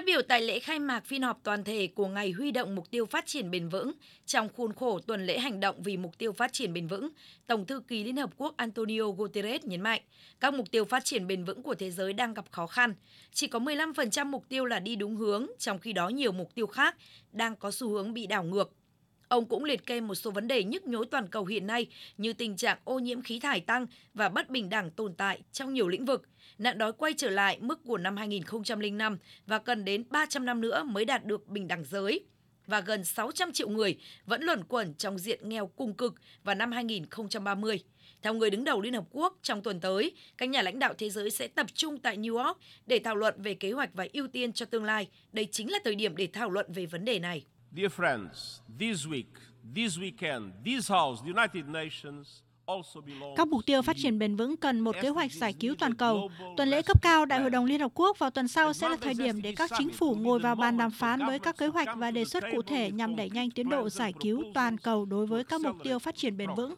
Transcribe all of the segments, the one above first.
Phát biểu tại lễ khai mạc phiên họp toàn thể của Ngày huy động mục tiêu phát triển bền vững trong khuôn khổ tuần lễ hành động vì mục tiêu phát triển bền vững, Tổng thư ký Liên Hợp Quốc Antonio Guterres nhấn mạnh các mục tiêu phát triển bền vững của thế giới đang gặp khó khăn. Chỉ có 15% mục tiêu là đi đúng hướng, trong khi đó nhiều mục tiêu khác đang có xu hướng bị đảo ngược. Ông cũng liệt kê một số vấn đề nhức nhối toàn cầu hiện nay như tình trạng ô nhiễm khí thải tăng và bất bình đẳng tồn tại trong nhiều lĩnh vực, nạn đói quay trở lại mức của năm 2005 và cần đến 300 năm nữa mới đạt được bình đẳng giới và gần 600 triệu người vẫn luẩn quẩn trong diện nghèo cùng cực vào năm 2030. Theo người đứng đầu Liên Hợp Quốc, trong tuần tới, các nhà lãnh đạo thế giới sẽ tập trung tại New York để thảo luận về kế hoạch và ưu tiên cho tương lai. Đây chính là thời điểm để thảo luận về vấn đề này. Dear friends, this week, this weekend, this house, the United Nations các mục tiêu phát triển bền vững cần một kế hoạch giải cứu toàn cầu. Tuần lễ cấp cao Đại hội đồng Liên Hợp Quốc vào tuần sau sẽ là thời điểm để các chính phủ ngồi vào bàn đàm phán với các kế hoạch và đề xuất cụ thể nhằm đẩy nhanh tiến độ giải cứu toàn cầu đối với các mục tiêu phát triển bền vững.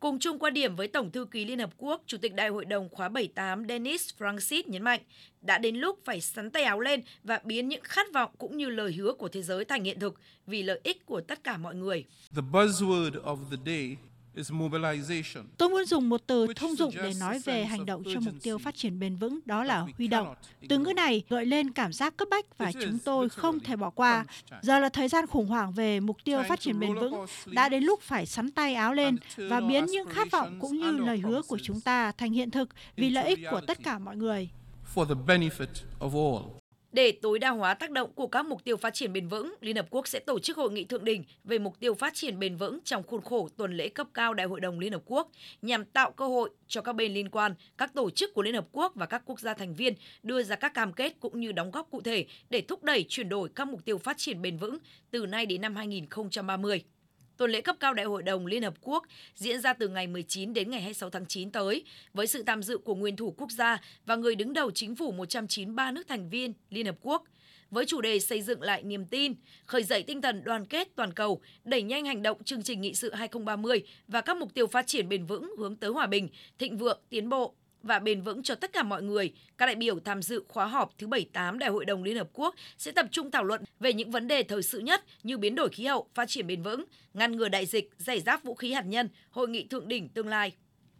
Cùng chung quan điểm với Tổng thư ký Liên Hợp Quốc, Chủ tịch Đại hội đồng khóa 78 Denis Francis nhấn mạnh, đã đến lúc phải sắn tay áo lên và biến những khát vọng cũng như lời hứa của thế giới thành hiện thực vì lợi ích của tất cả mọi người. The buzzword of the day Tôi muốn dùng một từ thông dụng để nói về hành động cho mục tiêu phát triển bền vững, đó là huy động. Từ ngữ này gợi lên cảm giác cấp bách và chúng tôi không thể bỏ qua. Giờ là thời gian khủng hoảng về mục tiêu phát triển bền vững. Đã đến lúc phải sắn tay áo lên và biến những khát vọng cũng như lời hứa của chúng ta thành hiện thực vì lợi ích của tất cả mọi người. Để tối đa hóa tác động của các mục tiêu phát triển bền vững, Liên Hợp Quốc sẽ tổ chức hội nghị thượng đỉnh về mục tiêu phát triển bền vững trong khuôn khổ tuần lễ cấp cao Đại hội đồng Liên Hợp Quốc nhằm tạo cơ hội cho các bên liên quan, các tổ chức của Liên Hợp Quốc và các quốc gia thành viên đưa ra các cam kết cũng như đóng góp cụ thể để thúc đẩy chuyển đổi các mục tiêu phát triển bền vững từ nay đến năm 2030. Tuần lễ cấp cao Đại hội đồng Liên Hợp Quốc diễn ra từ ngày 19 đến ngày 26 tháng 9 tới, với sự tham dự của nguyên thủ quốc gia và người đứng đầu chính phủ 193 nước thành viên Liên Hợp Quốc, với chủ đề xây dựng lại niềm tin, khởi dậy tinh thần đoàn kết toàn cầu, đẩy nhanh hành động chương trình nghị sự 2030 và các mục tiêu phát triển bền vững hướng tới hòa bình, thịnh vượng, tiến bộ, và bền vững cho tất cả mọi người, các đại biểu tham dự khóa họp thứ 78 Đại hội đồng Liên Hợp Quốc sẽ tập trung thảo luận về những vấn đề thời sự nhất như biến đổi khí hậu, phát triển bền vững, ngăn ngừa đại dịch, giải giáp vũ khí hạt nhân, hội nghị thượng đỉnh tương lai.